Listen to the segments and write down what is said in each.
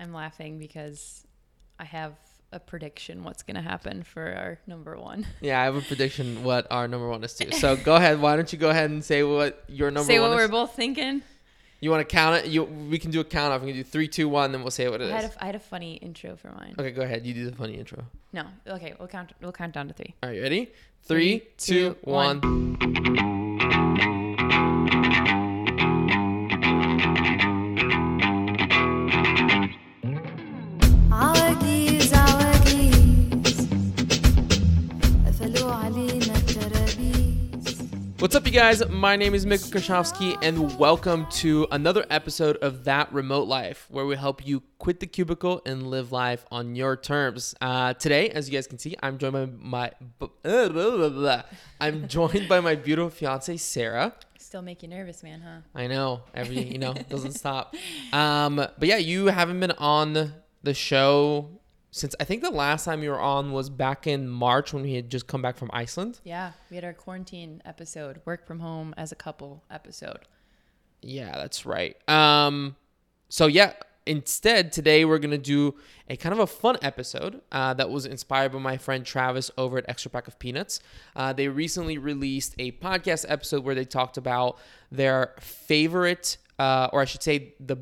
I'm laughing because I have a prediction what's going to happen for our number one. Yeah, I have a prediction what our number one is too. So go ahead. Why don't you go ahead and say what your number say one Say what we're both thinking. You want to count it? You, we can do a count off. We can do three, two, one, then we'll say what it I is. had a, I had a funny intro for mine. Okay, go ahead. You do the funny intro. No. Okay, we'll count. We'll count down to three. All right, ready? Three, three two, two, one. one. You guys? My name is Mikko Krashovsky, and welcome to another episode of That Remote Life, where we help you quit the cubicle and live life on your terms. Uh, today, as you guys can see, I'm joined by my blah, blah, blah, blah. I'm joined by my beautiful fiance Sarah. Still make you nervous, man, huh? I know every you know doesn't stop. Um, but yeah, you haven't been on the show since I think the last time you were on was back in March when we had just come back from Iceland. Yeah, we had our quarantine episode, work from home as a couple episode. Yeah, that's right. Um, so yeah, instead today we're gonna do a kind of a fun episode uh, that was inspired by my friend Travis over at Extra Pack of Peanuts. Uh, they recently released a podcast episode where they talked about their favorite, uh, or I should say, the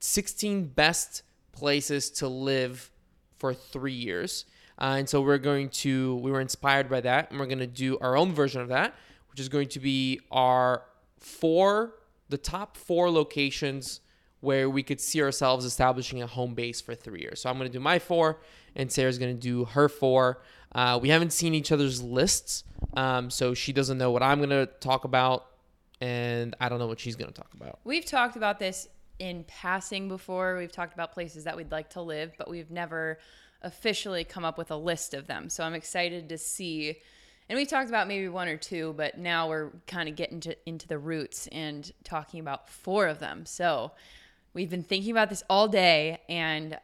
16 best places to live for three years. Uh, and so we're going to, we were inspired by that, and we're going to do our own version of that, which is going to be our four, the top four locations where we could see ourselves establishing a home base for three years. So I'm going to do my four, and Sarah's going to do her four. Uh, we haven't seen each other's lists, um, so she doesn't know what I'm going to talk about, and I don't know what she's going to talk about. We've talked about this in passing before. We've talked about places that we'd like to live, but we've never officially come up with a list of them. So I'm excited to see. And we've talked about maybe one or two, but now we're kind of getting to, into the roots and talking about four of them. So we've been thinking about this all day, and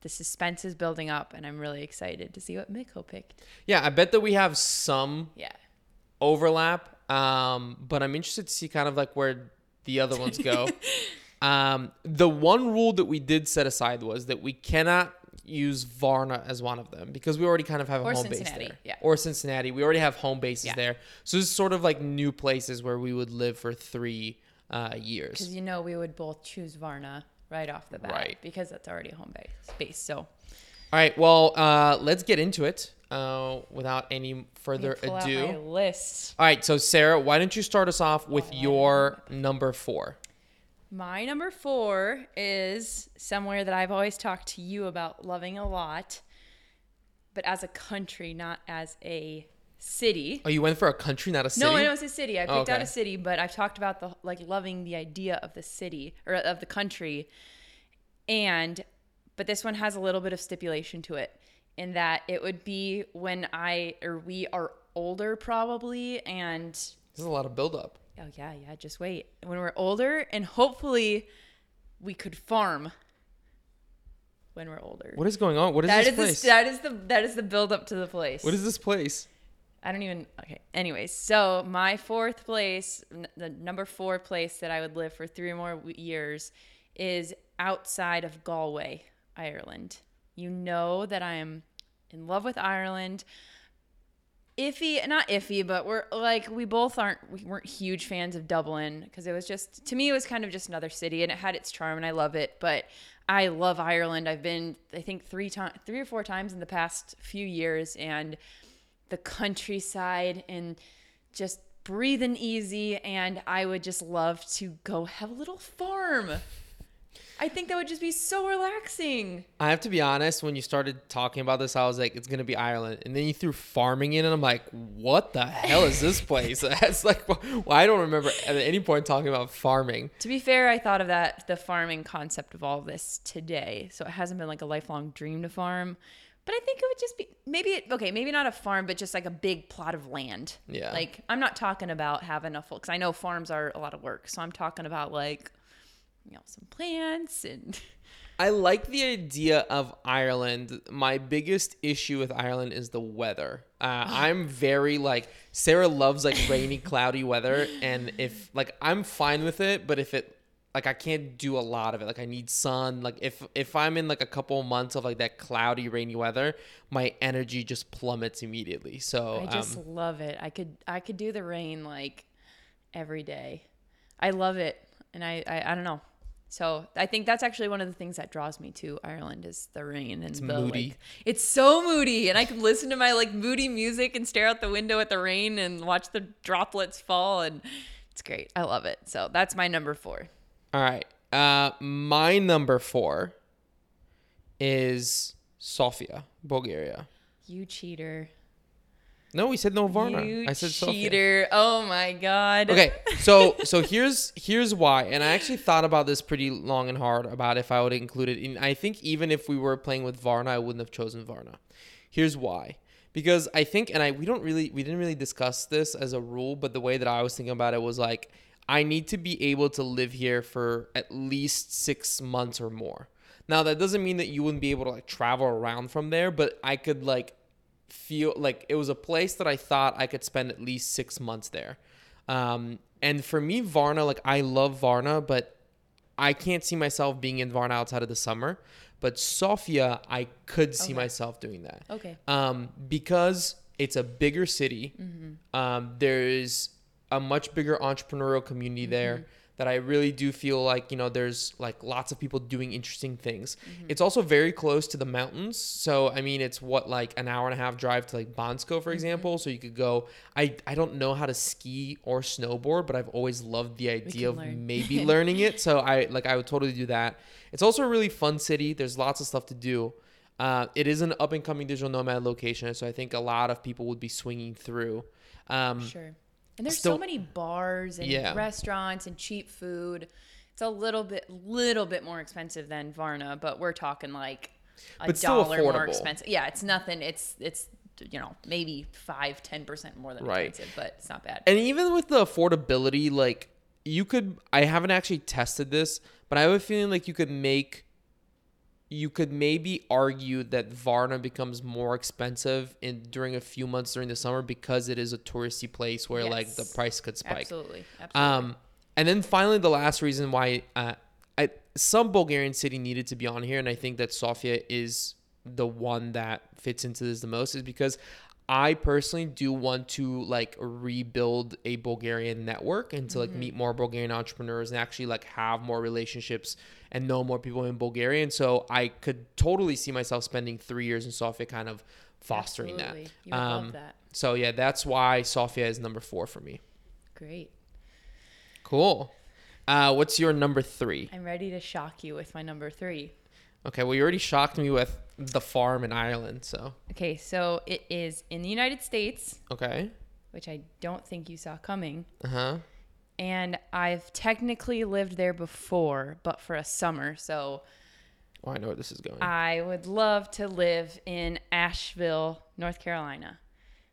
the suspense is building up, and I'm really excited to see what Miko picked. Yeah, I bet that we have some Yeah. overlap. Um, but I'm interested to see kind of like where the other ones go. um, the one rule that we did set aside was that we cannot use Varna as one of them because we already kind of have a Or home Cincinnati, base there. yeah. Or Cincinnati. We already have home bases Yeah. there. So this is sort of like new places where we would live for three uh, years. Because you know we would both choose Varna right off the bat Right. because that's already a home base. base. So All right. Well, uh, let's get into it uh, without any further ado. list. All right. So Sarah, why don't you start us off with Oh, your number four? My number four is somewhere that I've always talked to you about loving a lot, but as a country, not as a city. Oh, you went for a country, not a city. No, I know it's a city. I oh, picked out Okay. a city, but I've talked about the like loving the idea of the city or of the country. And but this one has a little bit of stipulation to it in that it would be when I or we are older probably and There's a lot of buildup. Oh yeah, yeah, just wait. When we're older and hopefully we could farm when we're older. What is going on? What is That this is place? the that is the that is the build up to the place. what is this place? I don't even. Okay. Anyways, so my fourth place, n- the number four place that I would live for three more w- years, is outside of Galway, Ireland. You know that I am in love with Ireland. Iffy, not iffy, but we're like we both aren't. We weren't huge fans of Dublin because it was just to me it was kind of just another city and it had its charm and I love it. But I love Ireland. I've been I think three times, three or four times in the past few years, and the countryside and just breathing easy and I would just love to go have a little farm. I think that would just be so relaxing. I have to be honest. When you started talking about this, I was like, "It's gonna be Ireland," and then you threw farming in, and I'm like, "What the hell is this place?" That's like, well, I don't remember at any point talking about farming. To be fair, I thought of that the farming concept of all of this today. So it hasn't been like a lifelong dream to farm. But I think it would just be maybe it, okay, maybe not a farm, but just like a big plot of land. Yeah. Like I'm not talking about having a full because I know farms are a lot of work. So I'm talking about like you know some plants and I like the idea of Ireland. My biggest issue with Ireland is the weather. Uh, I'm very like Sarah loves like rainy, cloudy weather, and if like I'm fine with it, but if it like I can't do a lot of it. Like I need sun. Like if if I'm in like a couple months of like that cloudy, rainy weather, my energy just plummets immediately. So I just um, love it. I could I could do the rain like every day. I love it, and I I, I don't know. So I think that's actually one of the things that draws me to Ireland is the rain and the moody. like. It's so moody, and I can listen to my like moody music and stare out the window at the rain and watch the droplets fall, and it's great. I love it. So that's my number four. all right. Uh, my number four is Sofia, Bulgaria. You cheater! No, we said no Varna. You I said cheater! Oh my god. Okay, so so here's here's why, and I actually thought about this pretty long and hard about if I would include it. In I think even if we were playing with Varna, I wouldn't have chosen Varna. Here's why, because I think, and I we don't really we didn't really discuss this as a rule, but the way that I was thinking about it was like I need to be able to live here for at least six months or more. Now that doesn't mean that you wouldn't be able to like travel around from there, but I could like feel like it was a place that I thought I could spend at least six months there. Um, and for me, Varna, like I love Varna, but I can't see myself being in Varna outside of the summer. But Sofia, I could see Okay. myself doing that. Okay. Um, because it's a bigger city. Um, there's a much bigger entrepreneurial community there that I really do feel like, you know, there's like lots of people doing interesting things. It's also very close to the mountains. So, I mean, it's what, like an hour and a half drive to like Bansko, for example. So you could go, I, I don't know how to ski or snowboard, but I've always loved the idea of learn. maybe learning it. So I, like, I would totally do that. It's also a really fun city. There's lots of stuff to do. Uh, it is an up and coming digital nomad location, so I think a lot of people would be swinging through. Um, Sure. And there's Still- so many bars and Yeah. restaurants and cheap food. It's a little bit little bit more expensive than Varna, but we're talking like a But dollar more expensive. Yeah, it's nothing. It's it's you know, maybe five, ten percent more than Right. expensive, but it's not bad. and even with the affordability, like you could, I haven't actually tested this, but I have a feeling like you could make, you could maybe argue that Varna becomes more expensive in during a few months during the summer because it is a touristy place where like the price could spike. Absolutely. Absolutely. Um, and then finally, the last reason why uh, I, some Bulgarian city needed to be on here, and I think that Sofia is the one that fits into this the most, is because I personally do want to like rebuild a Bulgarian network and to like meet more Bulgarian entrepreneurs and actually like have more relationships and know more people in Bulgaria. And so I could totally see myself spending three years in Sofia, kind of fostering Absolutely. that. You Um, love that. So yeah, that's why Sofia is number four for me. Great. Cool. Uh, what's your number three? I'm ready to shock you with my number three. Okay, well, you already shocked me with the farm in Ireland, so Okay, so it is in the United States, okay. which I don't think you saw coming. Uh huh. And I've technically lived there before, but for a summer. So Oh, I know where this is going. I would love to live in Asheville, North Carolina.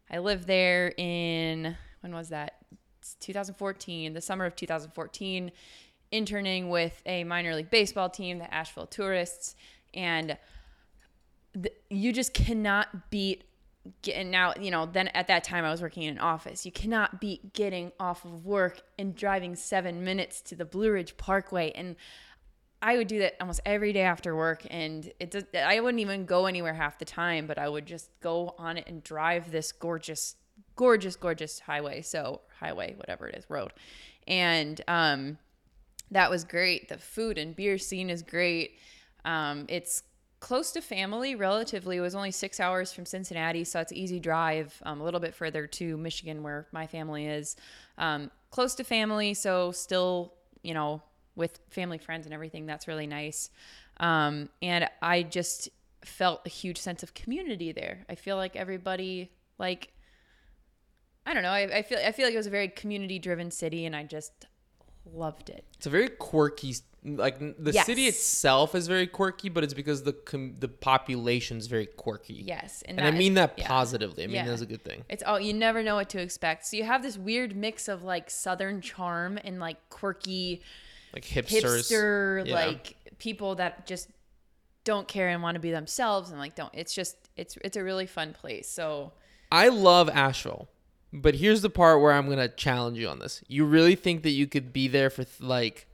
I lived there in, when was that? It's 2014, the summer of 2014, interning with a minor league baseball team, the Asheville Tourists. And th- you just cannot beat getting now you know then at that time i was working in an office you cannot beat getting off of work and driving seven minutes to the blue ridge parkway and i would do that almost every day after work and it does, i wouldn't even go anywhere half the time but i would just go on it and drive this gorgeous gorgeous gorgeous highway so highway whatever it is road and um that was great. The food and beer scene is great. Um, it's close to family relatively. It was only six hours from Cincinnati, so it's easy drive. Um, a little bit further to Michigan, where my family is. Um, close to family, so still, you know, with family, friends, and everything. That's really nice. Um, and I just felt a huge sense of community there. I feel like everybody like I don't know. I, I feel I feel like it was a very community driven city, and I just loved it. It's a very quirky, like the Yes. city itself is very quirky, but it's because the com- the population's very quirky. Yes, and I mean that yeah. positively. I mean Yeah. that's a good thing. It's all you never know what to expect. So you have this weird mix of like southern charm and like quirky Like hipsters. hipster Yeah. like people that just don't care and want to be themselves and like don't. It's just it's it's a really fun place. So I love Asheville, but here's the part where I'm gonna challenge you on this. You really think that you could be there for th- like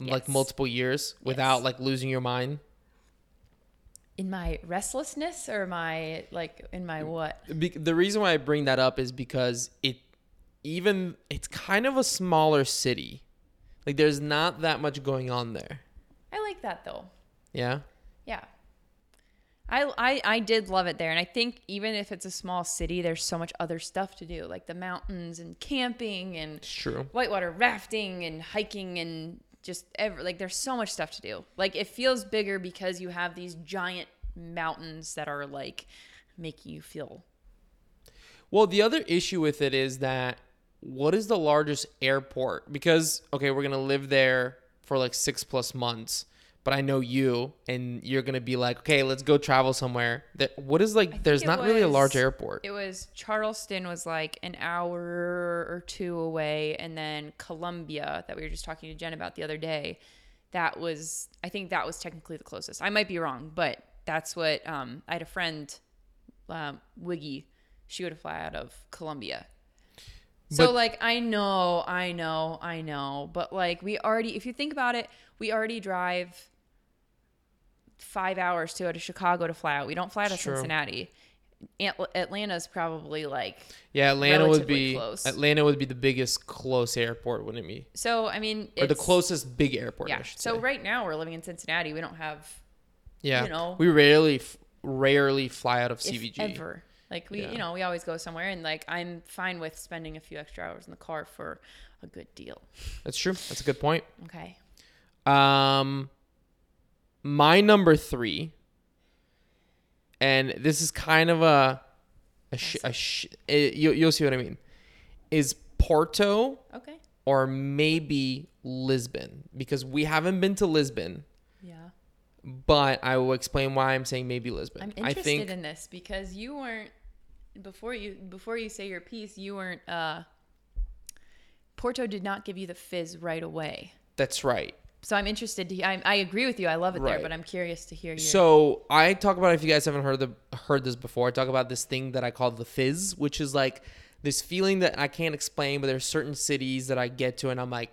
like multiple years without like losing your mind? In my restlessness or my like in my what? Be- the reason why I bring that up is because it even it's kind of a smaller city. Like there's not that much going on there. I like that though. Yeah. Yeah. I, I I did love it there, and I think even if it's a small city, there's so much other stuff to do, like the mountains and camping and It's true. whitewater rafting and hiking and just ever like there's so much stuff to do. Like it feels bigger because you have these giant mountains that are like making you feel Well, the other issue with it is that what is the largest airport? Because okay, we're gonna live there for like six plus months, but I know you, and you're gonna be like, okay, let's go travel somewhere. That what is like? There's not really a large airport. It was Charleston was like an hour or two away, and then Columbia that we were just talking to Jen about the other day. That was, I think that was technically the closest. I might be wrong, but that's what um, I had a friend, um, Wiggy. She would fly out of Columbia. So But- like I know, I know, I know, but like we already, if you think about it, we already drive five hours to go to Chicago to fly out. We don't fly to True. Cincinnati. At- Atlanta's probably like yeah, Atlanta would be close. Atlanta would be the biggest close airport, wouldn't it be? so. I mean, Or the closest big airport. I Yeah. So say. right now we're living in Cincinnati. We don't have yeah, you know, we rarely rarely fly out of CVG. ever. Like we, Yeah. you know, we always go somewhere, and like I'm fine with spending a few extra hours in the car for a good deal. That's true. That's a good point. Okay. Um, my number three, and this is kind of a, a, sh- a sh- it, you, you'll see what I mean, is Porto Okay. or maybe Lisbon because we haven't been to Lisbon, Yeah. but I will explain why I'm saying maybe Lisbon. I'm I interested think in this because you weren't before you before you say your piece. You weren't. uh Porto did not give you the fizz right away. that's right. So I'm interested to. I, I agree with you. I love it there, but I'm curious to hear your. So I talk about if you guys haven't heard the heard this before. I talk about this thing that I call the fizz, which is like this feeling that I can't explain, but there's certain cities that I get to and I'm like,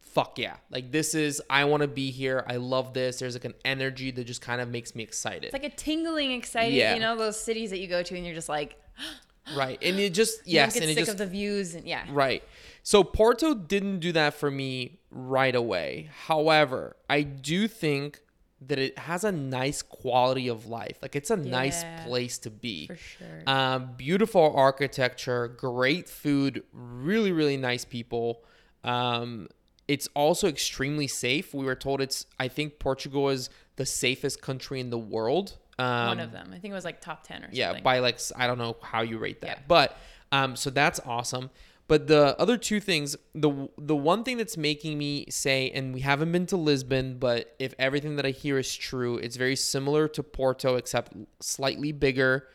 fuck yeah, like this is I want to be here. I love this. There's like an energy that just kind of makes me excited, it's like a tingling, excited, Yeah. You know those cities that you go to and you're just like, right? And it just yes, and it sick just of the views and yeah. Right. So Porto didn't do that for me right away. However, I do think that it has a nice quality of life. Like it's a nice place to be. For sure. Um, beautiful architecture, great food, really, really nice people. Um, it's also extremely safe. We were told it's, I think Portugal is the safest country in the world. Um, One of them. I think it was like top ten or something. yeah, by like I don't know how you rate that, Yeah. but um, so that's awesome. But the other two things, the the one thing that's making me say, and we haven't been to Lisbon, but if everything that I hear is true, it's very similar to Porto, except slightly bigger,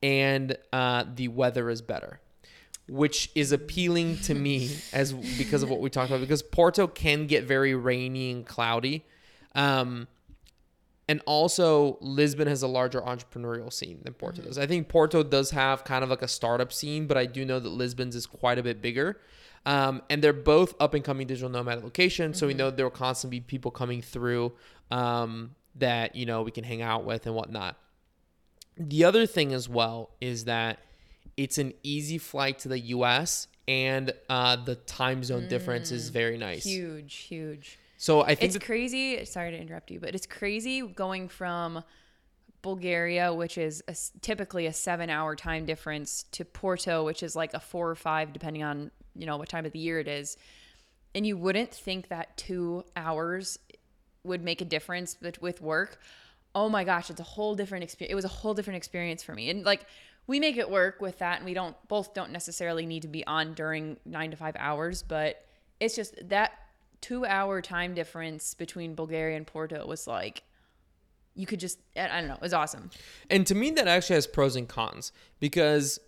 and uh, the weather is better, which is appealing to me as because of what we talked about. Because Porto can get very rainy and cloudy. Um, and also Lisbon has a larger entrepreneurial scene than Porto Mm-hmm. does. I think Porto does have kind of like a startup scene, but I do know that Lisbon's is quite a bit bigger. Um, and they're both up and coming digital nomad locations, so we Mm-hmm. know there will constantly be people coming through um, that you know we can hang out with and whatnot. The other thing as well is that it's an easy flight to the U.S. and uh, the time zone difference is very nice. Mm, Huge, huge. So I think It's that- crazy. Sorry to interrupt you, but it's crazy going from Bulgaria, which is a typically a seven-hour time difference, to Porto, which is like a four or five, depending on you know what time of the year it is. And you wouldn't think that two hours would make a difference with, with work. Oh my gosh, it's a whole different experience. It was a whole different experience for me, and like we make it work with that, and we don't both don't necessarily need to be on during nine to five hours, but it's just that two hour time difference between Bulgaria and Porto was like you could just I don't know, it was awesome. And to me, that actually has pros and cons because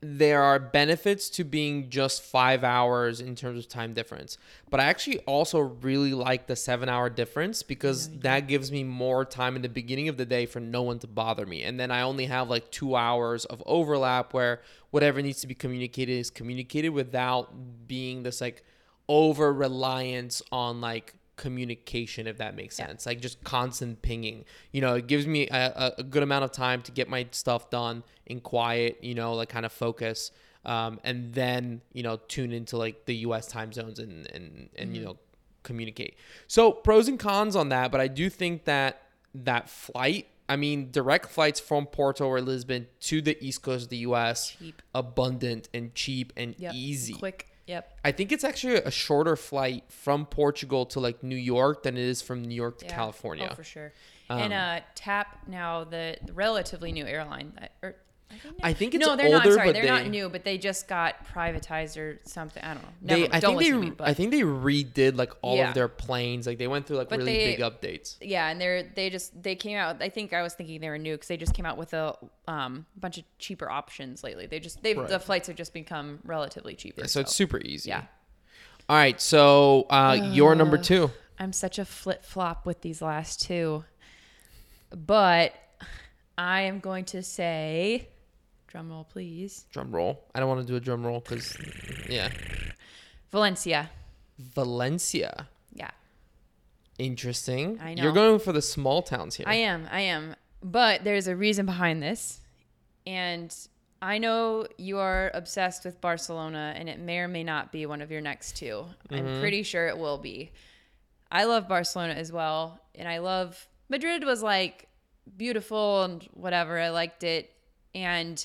there are benefits to being just five hours in terms of time difference. But I actually also really like the seven hour difference because that gives me more time in the beginning of the day for no one to bother me. And then I only have like two hours of overlap where whatever needs to be communicated is communicated without being this like over reliance on like communication if that makes Yeah. sense like just constant pinging you know it gives me a, a- good amount of time to get my stuff done in quiet you know like kind of focus um, and then you know tune into like the us time zones and and, and you know communicate so pros and cons on that but i do think that that flight i mean direct flights from porto or lisbon to the east coast of the us Cheap. abundant and cheap and Yep. easy Quick. Yep. I think it's actually a shorter flight from Portugal to like New York than it is from New York to Yeah. California. Oh, for sure. and Um, uh, TAP now the, the relatively new airline. that- Or, I think, I think it's no, they're not. Sorry, but they're they- not new, but they just got privatized or something. I don't know. Never, They, I don't think they, to me, I think they redid like all Yeah. of their planes. Like they went through like But really they- big updates. yeah, and they're they just they came out. I think I was thinking they were new because they just came out with a um bunch of cheaper options lately. They just they have the flights have just become relatively cheaper. So it's super easy. yeah. All right. So uh, your number two. I'm such a flip flop with these last two, but I am going to say, drum roll please, Drum roll. I don't want to do a drum roll because, yeah. Valencia. Valencia. Yeah. Interesting. I know. You're going for the small towns here. I am. I am. But there's a reason behind this. And I know you are obsessed with Barcelona, and it may or may not be one of your next 2 i I'm mm-hmm. pretty sure it will be. I love Barcelona as well. And I love Madrid was like beautiful and whatever. I liked it. And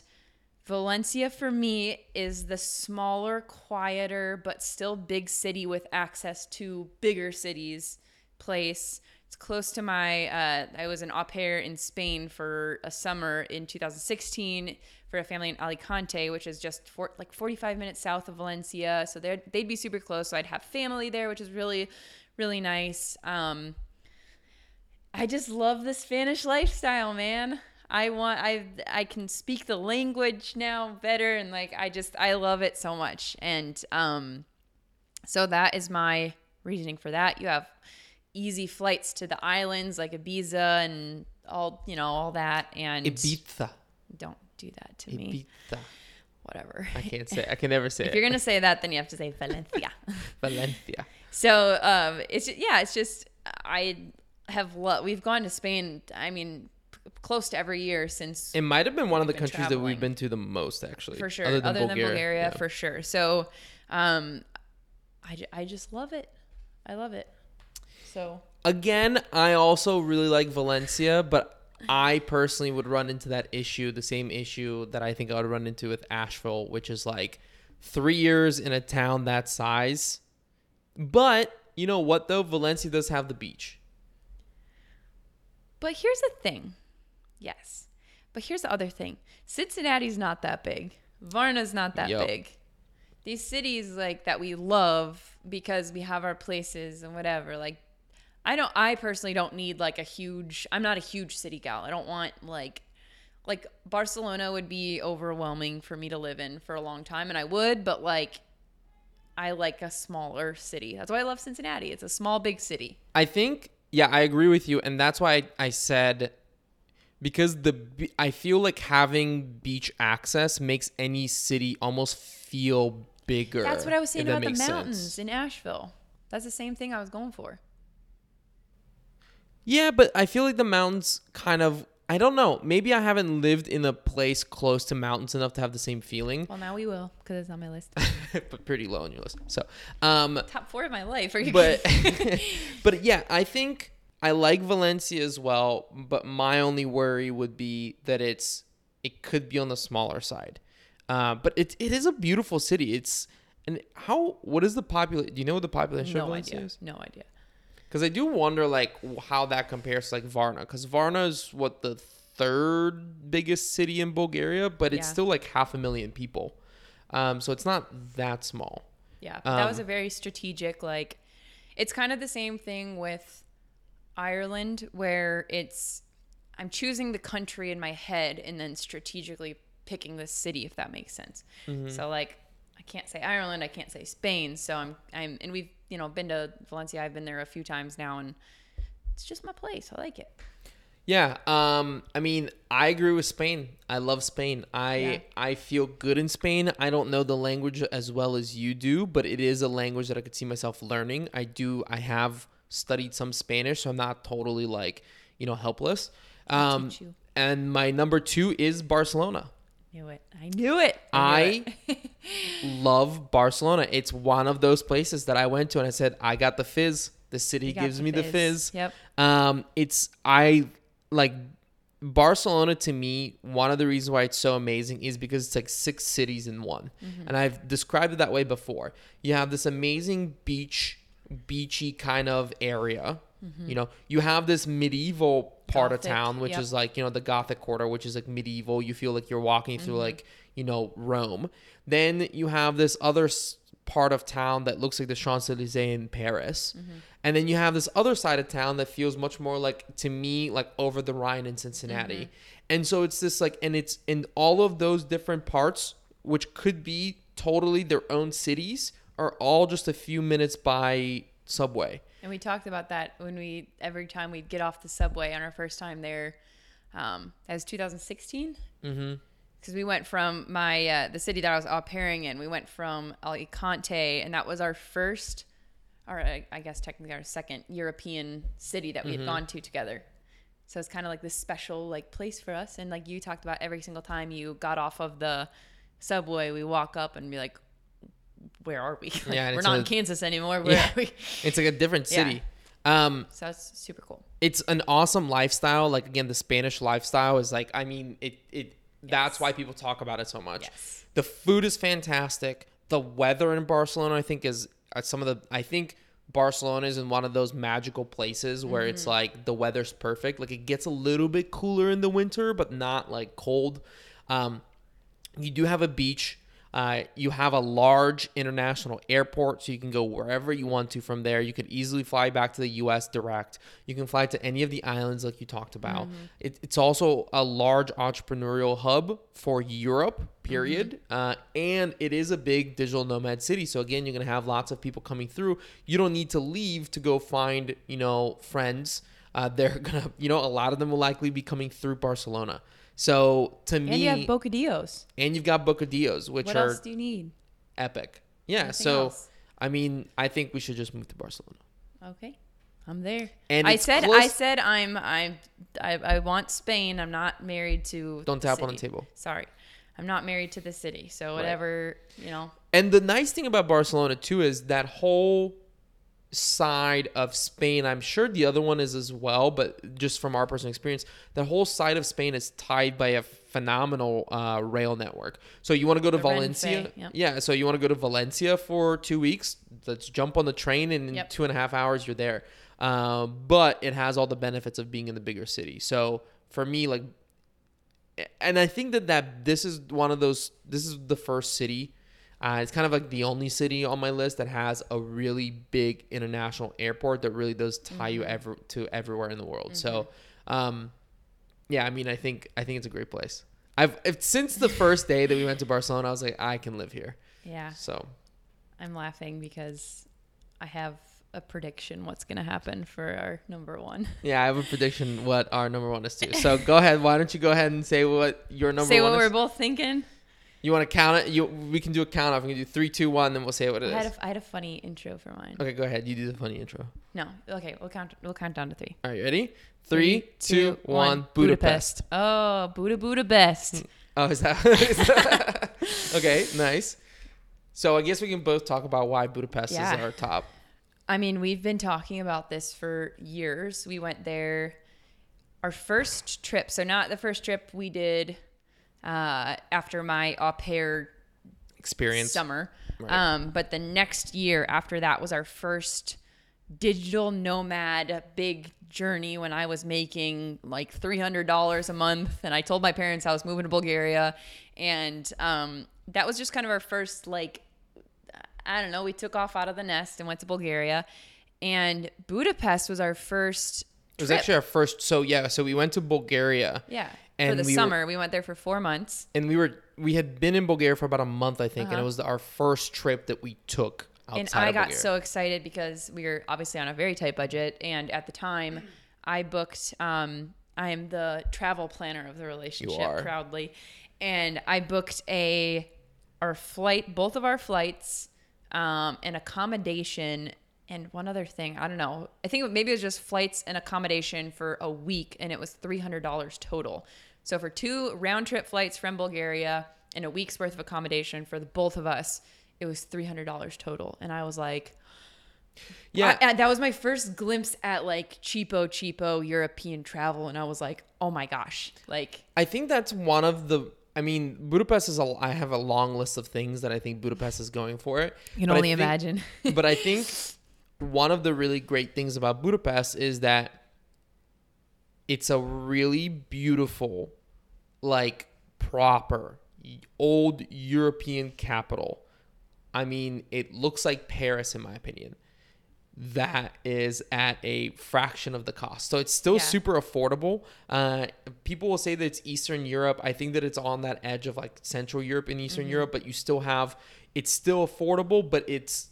Valencia for me is the smaller, quieter, but still big city with access to bigger cities place. It's close to my, uh, I was an au pair in Spain for a summer in 2016 for a family in Alicante, which is just for, like 45 minutes south of Valencia. So they'd, be super close. So I'd have family there, which is really, really nice. Um, I just love the Spanish lifestyle, man. I want I I can speak the language now better and like I just I love it so much. And um so that is my reasoning for that. You have easy flights to the islands like Ibiza and all, you know, all that and Ibiza. don't do that to me. Ibiza. Whatever. I can't say. I can never say If it. you're going to say that then you have to say Valencia. Valencia. So um, it's ju- yeah, it's just I have lo- we've gone to Spain. I mean, close to every year since It might have been one of the countries that we've been to the most, actually. for sure, other than Bulgaria, yeah. for sure. So, um, I I just love it. I love it. So Again, I also really like Valencia, but I personally would run into that issue, the same issue that I think I would run into with Asheville, which is like three years in a town that size. But you know what though? Valencia does have the beach. But here's the thing. Yes. But here's the other thing. Cincinnati's not that big. Varna's not that Yep. big. These cities like that we love because we have our places and whatever. Like I don't I personally don't need like a huge I'm not a huge city gal. I don't want like like Barcelona would be overwhelming for me to live in for a long time and I would, but like I like a smaller city. That's why I love Cincinnati. It's a small big city. I think, yeah, I agree with you, and that's why I, I said because the I feel like having beach access makes any city almost feel bigger. That's what I was saying about the mountains sense. in Asheville. That's the same thing I was going for. Yeah, but I feel like the mountains kind of. I don't know. Maybe I haven't lived in a place close to mountains enough to have the same feeling, Well, now we will because it's on my list. but pretty low on your list. So, um, Top four of my life. Are you but but yeah, I think I like Valencia as well. But my only worry would be that it's it could be on the smaller side. Uh, but it it is a beautiful city. It's and how what is the population? Do you know what the population of Valencia idea. is? No idea. Because I do wonder like how that compares to like Varna. Because Varna is what the third biggest city in Bulgaria, but it's Yeah. still like half a million people. Um, so it's not that small. Yeah, but that was Um, a very strategic. Like, it's kind of the same thing with Ireland, where it's I'm choosing the country in my head and then strategically picking the city, if that makes sense. Mm-hmm. So like, I can't say Ireland, I can't say Spain. So I'm I'm and we've you know been to Valencia. I've been there a few times now, and it's just my place. I like it. Yeah. Um. I mean, I agree with Spain. I love Spain. I Yeah. I feel good in Spain. I don't know the language as well as you do, but it is a language that I could see myself learning. I do. I have studied some Spanish, so I'm not totally like you know helpless. Um. And my number two is Barcelona. Knew it. I knew it. knew I it. love Barcelona. It's one of those places that I went to and I said, I got the fizz. The city gives the me the fizz. fizz. Yep. Um, it's I like Barcelona to me. One of the reasons why it's so amazing is because it's like six cities in one, Mm-hmm. and I've described it that way before. You have this amazing beach, beachy kind of area. You know, you have this medieval part of Mm-hmm. Town, which yep. is like you know the Gothic quarter, which is like medieval. You feel like you're walking through Mm-hmm. like you know Rome. Then you have this other s- part of town that looks like the Champs Elysees in Paris, Mm-hmm. and then you have this other side of town that feels much more like to me like over the Rhine in Cincinnati. And so it's this like, and it's in all of those different parts, which could be totally their own cities, are all just a few minutes by subway. And we talked about that when we every time we'd get off the subway on our first time there. Um, that was 2016. Mm-hmm. Because we went from my uh, the city that I was au pairing in. We went from Alicante, and that was our first, or I, I guess technically our second European city that we Mm-hmm. had gone to together. So it's kind of like this special like place for us. And like you talked about, every single time you got off of the subway, we walk up and be like, "Where are we? Like, Yeah, we're not a- in Kansas anymore. Where Yeah. are we?" It's like a different Yeah. city. Um, So that's super cool. it's an awesome lifestyle. Like again, the Spanish lifestyle is like I mean it it that's why people talk about it so much. Yes. The food is fantastic. The weather in Barcelona I think is uh, some of the I think Barcelona is in one of those magical places where it's like the weather's perfect. Like it gets a little bit cooler in the winter, but not like cold. Um, you do have a beach. Uh, you have a large international airport, so you can go wherever you want to from there. You could easily fly back to the U.S. direct. You can fly to any of the islands, like you talked about. It, it's also a large entrepreneurial hub for Europe. Period. Uh, and it is a big digital nomad city. So again, you're gonna have lots of people coming through. You don't need to leave to go find, you know, friends. Uh, they're gonna, you know, a lot of them will likely be coming through Barcelona. So to me, And you have Bocadillos. and you've got Bocadillos, which What are else do you need? epic. Yeah. Nothing so, else. I mean, I think we should just move to Barcelona. Okay. I'm there. And I said I said I'm I'm I, I want Spain. I'm not married to Don't tap on the table. Sorry. I'm not married to the city. So whatever, you know. And the nice thing about Barcelona too is that whole side of Spain. I'm sure the other one is as well, but just from our personal experience, the whole side of Spain is tied by a phenomenal uh, rail network. So you want to go to The Valencia, yep. yeah. So you want to go to Valencia for two weeks. Let's jump on the train, and in Yep. two and a half hours you're there. Um, but it has all the benefits of being in the bigger city. So for me, like and I think that that this is one of those. This is the first city. Uh, it's kind of like the only city on my list that has a really big international airport that really does tie you ever to everywhere in the world. So, um, yeah, I mean, I think I think it's a great place. I've if, since the first day that we went to Barcelona, I was like, I can live here. Yeah. So I'm laughing because I have a prediction what's going to happen for our number 1. yeah, I have a prediction what our number one is too. So go ahead. Why don't you go ahead and say what your number Say one what is? we're both thinking. You want to count it? You we can do a count off. We can do three, two, one, then we'll say what it is. I it had is. a, I had a funny intro for mine. Okay, go ahead. You do the funny intro. No. Okay, we'll count we'll count down to 3. All right, you ready? Three, two, one. Budapest. Oh, Buda Buda best. Oh, is that? is that- okay, nice. So I guess we can both talk about why Budapest Yeah. is our top. I mean, we've been talking about this for years. We went there our first trip. So not the first trip we did uh, after my au pair Experience. summer. Right. Um, but the next year after that was our first digital nomad big journey when I was making like $300 a month. And I told my parents I was moving to Bulgaria. And um, that was just kind of our first, like, I don't know, we took off out of the nest and went to Bulgaria. And Budapest was our first. It was actually our first. So yeah, so we went to Bulgaria. Yeah. And for the we were- summer. we went there for four months. and we were we had been in Bulgaria for about a month, I think, and Uh-huh. it was our first trip that we took outside and I got Bulgaria. so excited because we were obviously on a very tight budget, and at the time, I booked um, I am the travel planner of the relationship proudly. And I booked a our flight, both of our flights, um, an accommodation and one other thing. I don't know. I think maybe it was just flights and accommodation for a week and it was $300 total. So for two round trip flights from Bulgaria and a week's worth of accommodation for the both of us, it was $300 total. And I was like, Yeah. I- I- that was my first glimpse at like cheapo, cheapo European travel, and I was like, oh my gosh, like I think that's one of the. I mean, Budapest is a. I have a long list of things that I think Budapest is going for it. you can But only think- imagine. but I think one of the really great things about Budapest is that it's a really beautiful, like proper old European capital. I mean, it looks like Paris in my opinion. That is at a fraction of the cost. So it's still Yeah. super affordable. Uh, people will say that it's Eastern Europe. I think that it's on that edge of like Central Europe and Eastern Europe, but you still have, it's still affordable, but it's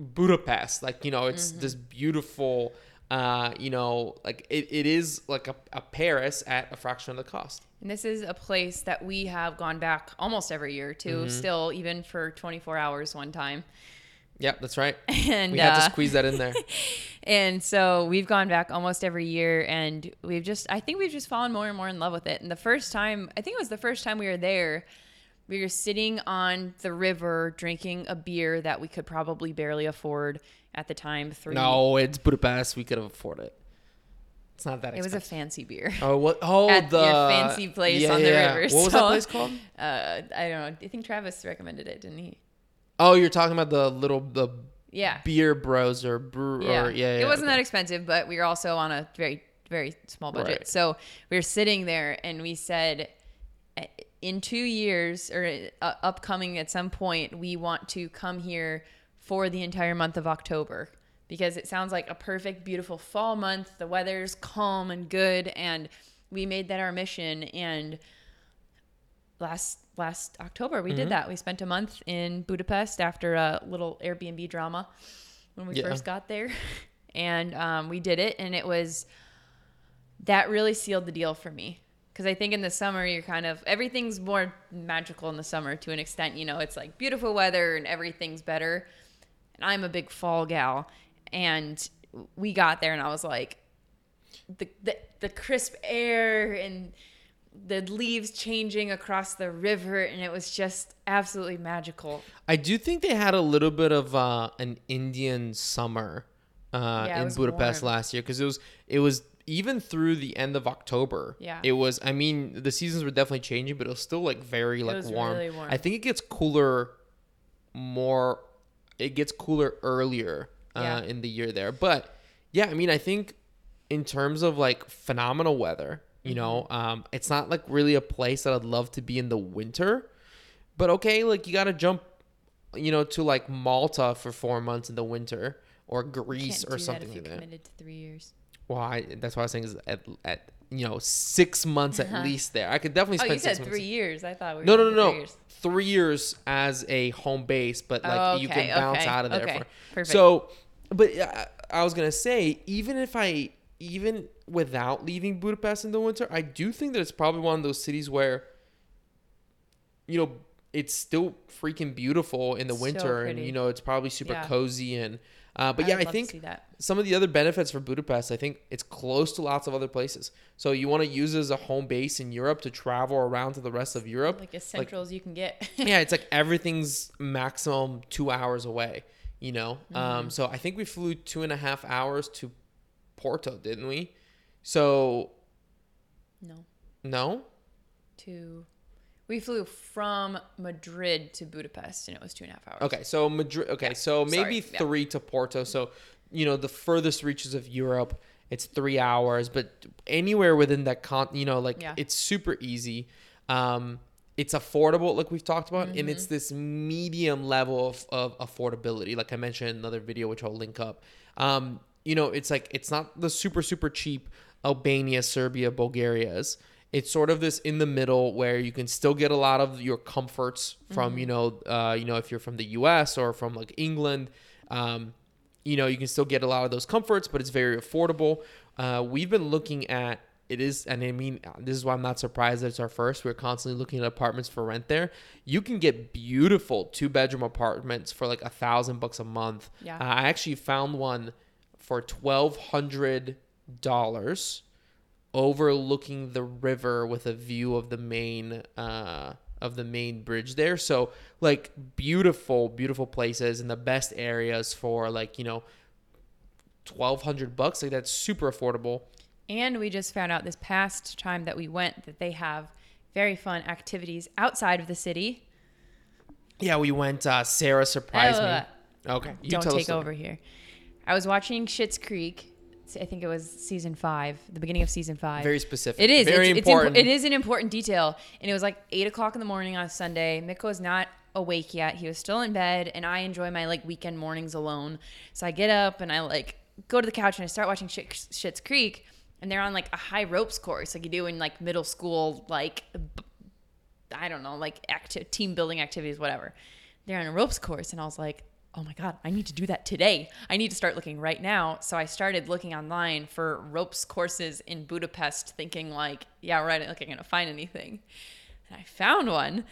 Budapest. Like, you know, it's this beautiful, uh, you know, like it, it is like a, a Paris at a fraction of the cost. and this is a place that we have gone back almost every year to, Mm-hmm. still even for 24 hours one time. Yep, that's right. And We had to uh, squeeze that in there. And so we've gone back almost every year and we've just I think we've just fallen more and more in love with it. And the first time, I think it was the first time we were there, we were sitting on the river drinking a beer that we could probably barely afford at the time. Three No, it's Budapest. We could have afforded it. It's not that It was a fancy beer. oh, what? Oh, at the fancy place on the river, What was so- that place called? Uh, I don't know. I think Travis recommended it, didn't he? Oh, you're talking about the little the Yeah. beer bros or brew Yeah. or yeah, yeah. it wasn't okay. that expensive, but we were also on a very, very small budget. Right. So we were sitting there and we said, "Uh, in two years or uh, upcoming at some point, we want to come here for the entire month of October because it sounds like a perfect, beautiful fall month. The weather's calm and good. And we made that our mission. And last last October we Mm-hmm. did that. We spent a month in Budapest after a little Airbnb drama when we Yeah. first got there, and um, we did it, and it was that really sealed the deal for me because I think in the summer you're kind of everything's more magical in the summer to an extent. You know, it's like beautiful weather and everything's better, and I'm a big fall gal, and we got there and I was like, the the, the crisp air and the leaves changing across the river and it was just absolutely magical. I do think they had a little bit of uh, an Indian summer uh, Yeah, in Budapest warm. last year because it was it was even through the end of October. Yeah. it was. I mean, the seasons were definitely changing, but it was still like very like was warm. really warm. I think it gets cooler more. It gets cooler earlier uh, Yeah. in the year there, but yeah, I mean, I think in terms of like phenomenal weather, you know, Mm-hmm. um, it's not like really a place that I'd love to be in the winter. But okay, like you got to jump, you know, to like Malta for four months in the winter or Greece or something that like that. committed to three years. Well, I, that's what I was saying is at, at you know six months at least there. I could definitely Oh, you said six months. three years. I thought we were No, no, no, no. three years. Three years as a home base, but like you Okay, can bounce okay, out of there. okay. For, Perfect. So, but uh, I was gonna say, even if I, even without leaving Budapest in the winter, I do think that it's probably one of those cities where, you know, it's still freaking beautiful in the winter, and you know, it's probably super Yeah. cozy and. Uh, but yeah, I think that. Some of the other benefits for Budapest, I think it's close to lots of other places. So you want to use it as a home base in Europe to travel around to the rest of Europe. like as central as you can get. yeah, it's like everything's maximum two hours away. You know, Mm-hmm. um, so I think we flew two and a half hours to Porto, didn't we? So no, no, to we flew from Madrid to Budapest, and it was two and a half hours. okay. So Madrid. Okay, so maybe sorry, yeah. three to Porto. So you know, the furthest reaches of Europe, it's three hours. But anywhere within that con, you know, like Yeah. it's super easy. Um, it's affordable, like we've talked about, and Mm-hmm. it's this medium level of, of affordability. Like I mentioned in another video, which I'll link up. Um, you know, it's like it's not the super super cheap Albania, Serbia, Bulgaria's. It's sort of this in the middle where you can still get a lot of your comforts from you know, uh, you know, if you're from the U.S. or from like England. Um, you know, you can still get a lot of those comforts, but it's very affordable. Uh, we've been looking at it is, and I mean, this is why I'm not surprised that it's our first. We're constantly looking at apartments for rent there. You can get beautiful two bedroom apartments for like a thousand bucks a month. Yeah. Uh, I actually found one for twelve hundred dollars overlooking the river with a view of the main uh of the main bridge there so like beautiful beautiful places in the best areas for like you know 1200 bucks like that's super affordable And we just found out this past time that we went that they have very fun activities outside of the city. yeah we went uh sarah surprised Uh, me okay you Don't take over here. I was watching Schitt's Creek. I think it was season five, the beginning of season five. very specific It is. very it's, it's important impo- it is an important detail. And it was like eight o'clock in the morning on a Sunday. Mikko was not awake yet. He was still in bed, and I enjoy my like weekend mornings alone. So I get up and I like go to the couch and I start watching Shit, Schitt's Creek, and they're on like a high ropes course, like you do in like middle school, like I don't know, like active team building activities, whatever. They're on a ropes course, and I was like, oh my god, I need to do that today. I need to start looking right now. So I started looking online for ropes courses in Budapest, thinking like, yeah, right, I'm gonna find anything. And I found one.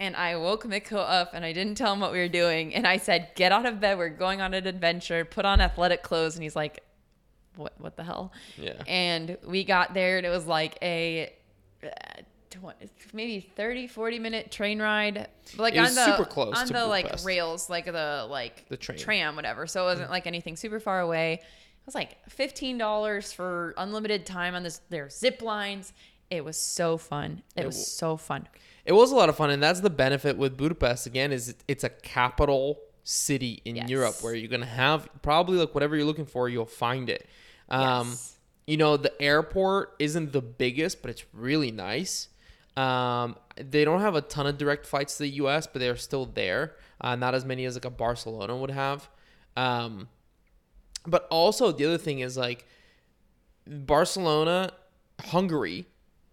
And I woke Mikko up and I didn't tell him what we were doing. And I said, Get out of bed. We're going on an adventure. Put on athletic clothes. And he's like, What what the hell? Yeah. And we got there and it was like a uh, uh, tw- maybe 30, 40 minute train ride. Like It was on the super close on the like Budapest. rails, like the like The train. tram, whatever. So it wasn't like anything super far away. It was like fifteen dollars for unlimited time on this their zip lines. It was so fun. It was w- so fun. It was a lot of fun, and that's the benefit with Budapest. Again, is it- it's a capital city in Yes. Europe where you're gonna have probably like whatever you're looking for, you'll find it. Um, Yes. You know, the airport isn't the biggest, but it's really nice. Um, they don't have a ton of direct flights to the U.S., but they're still there. Uh, not as many as like a Barcelona would have. Um, but also the other thing is like Barcelona, Hungary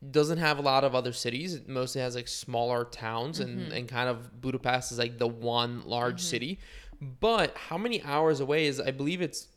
doesn't have a lot of other cities. It mostly has like smaller towns and, and kind of Budapest is like the one large city. But how many hours away is I believe it's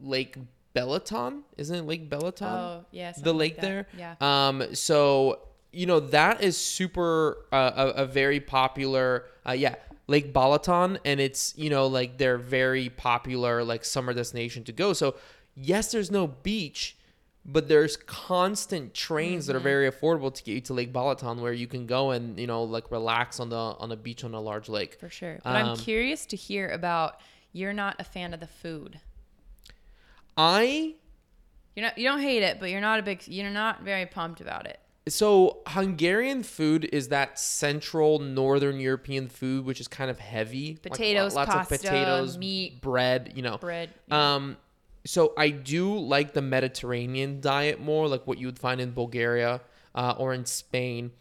Lake Balaton? Isn't it Lake Balaton? Oh yeah, the something like lake there. Yeah. Um. So you know that is super uh, a, a very popular. Uh, yeah. Lake Balaton, and it's you know like they're very popular like summer destination to go. So yes, there's no beach, but there's constant trains that are Mm-hmm. very affordable to get you to Lake Balaton, where you can go and you know like relax on the on a beach on a large lake. For sure. But I'm Um, curious to hear about you're not a fan of the food. I You're not you don't hate it, but you're not a big you're not very pumped about it. So Hungarian food is that central northern European food, which is kind of heavy. Like, Potatoes, lots pasta, of potatoes, meat. bread. You know, Bread. Um, so I do like the Mediterranean diet more, like what you would find in Bulgaria uh, or in Spain.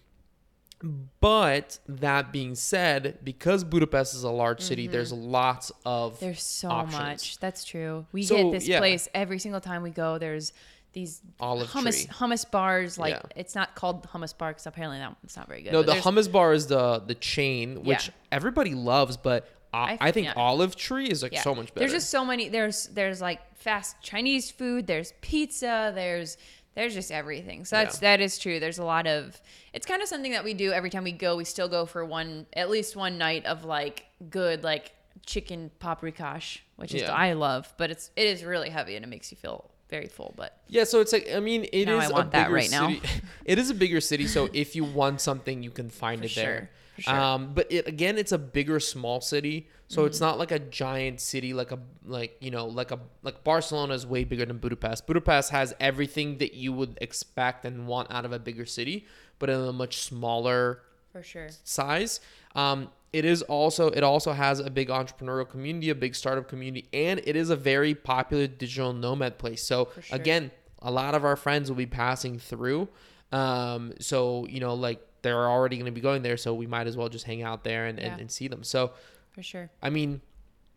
But that being said, because Budapest is a large city, there's lots of Mm-hmm. There's so options. much. That's true. We So, get this yeah. place every single time we go. There's these Olive hummus tree. hummus bars. Like Yeah. it's not called hummus bar because apparently that one's not very good. No, the hummus bar is the the chain, which Yeah. everybody loves, but I, I- think yeah. Olive Tree is like so much better. There's just so many. There's there's like fast Chinese food. There's pizza. There's there's just everything. So that's Yeah. that is true. There's a lot of. It's kind of something that we do every time we go. We still go for one at least one night of like good like chicken paprikash, which is Yeah. I love, but it's it is really heavy and it makes you feel very full. But Yeah, so it's like I mean, it is Now I a want that bigger right now. it is a bigger city, so if you want something, you can find For it sure, there. for sure. Um, but it again, it's a bigger small city, so it's Mm-hmm. not like a giant city like a like you know like a like Barcelona is way bigger than Budapest. Budapest has everything that you would expect and want out of a bigger city, but in a much smaller for sure. size. Um, it is also it also has a big entrepreneurial community, a big startup community, and it is a very popular digital nomad place. So sure. again, a lot of our friends will be passing through. Um, so you know, like they're already going to be going there, so we might as well just hang out there and, Yeah. and, and see them. So For sure. I mean,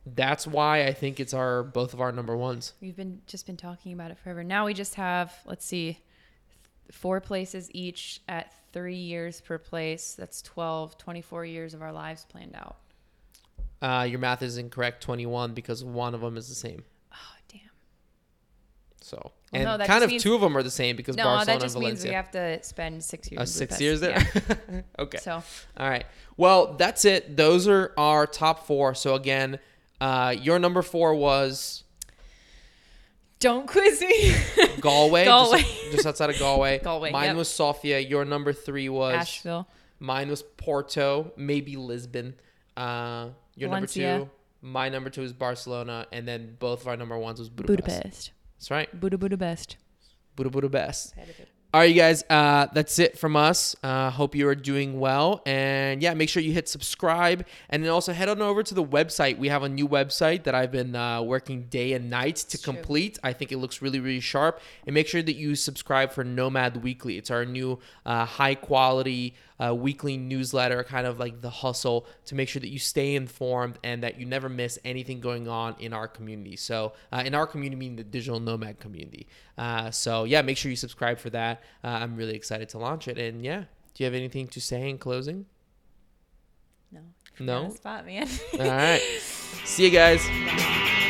that's why I think it's our both of our number ones. We've been just been talking about it forever. Now we just have let's see, four places each at three years per place. That's 12, 24 years of our lives planned out. Uh, your math is incorrect, twenty one, because one of them is the same. Oh damn! So Well, and no, kind of means- two of them are the same because No, Barcelona that just and means Valencia. we have to spend six years. Uh, six years there. Yeah. okay. So All right. Well, that's it. Those are our top four. So again, uh, your number four was don't quiz me. Galway, Galway. Just, just outside of Galway. Galway, Mine yep. was Sofia. Your number three was Asheville. mine was Porto, maybe Lisbon. Uh, your Valencia. number two. My number two is Barcelona, and then both of our number ones was Budapest. Budapest. That's right. Buda Budapest. Buda Budapest. All right, you guys. Uh, that's it from us. Uh, hope you are doing well, and yeah, make sure you hit subscribe, and then also head on over to the website. We have a new website that I've been uh, working day and night to It's true. complete. I think it looks really, really sharp. And make sure that you subscribe for Nomad Weekly. It's our new uh, high quality uh, weekly newsletter, kind of like the hustle to make sure that you stay informed and that you never miss anything going on in our community. So, uh, in our community, meaning the digital nomad community. Uh, so, yeah, make sure you subscribe for that. Uh, I'm really excited to launch it. And yeah, do you have anything to say in closing? No. No? Spot man. All right. See you guys. Bye.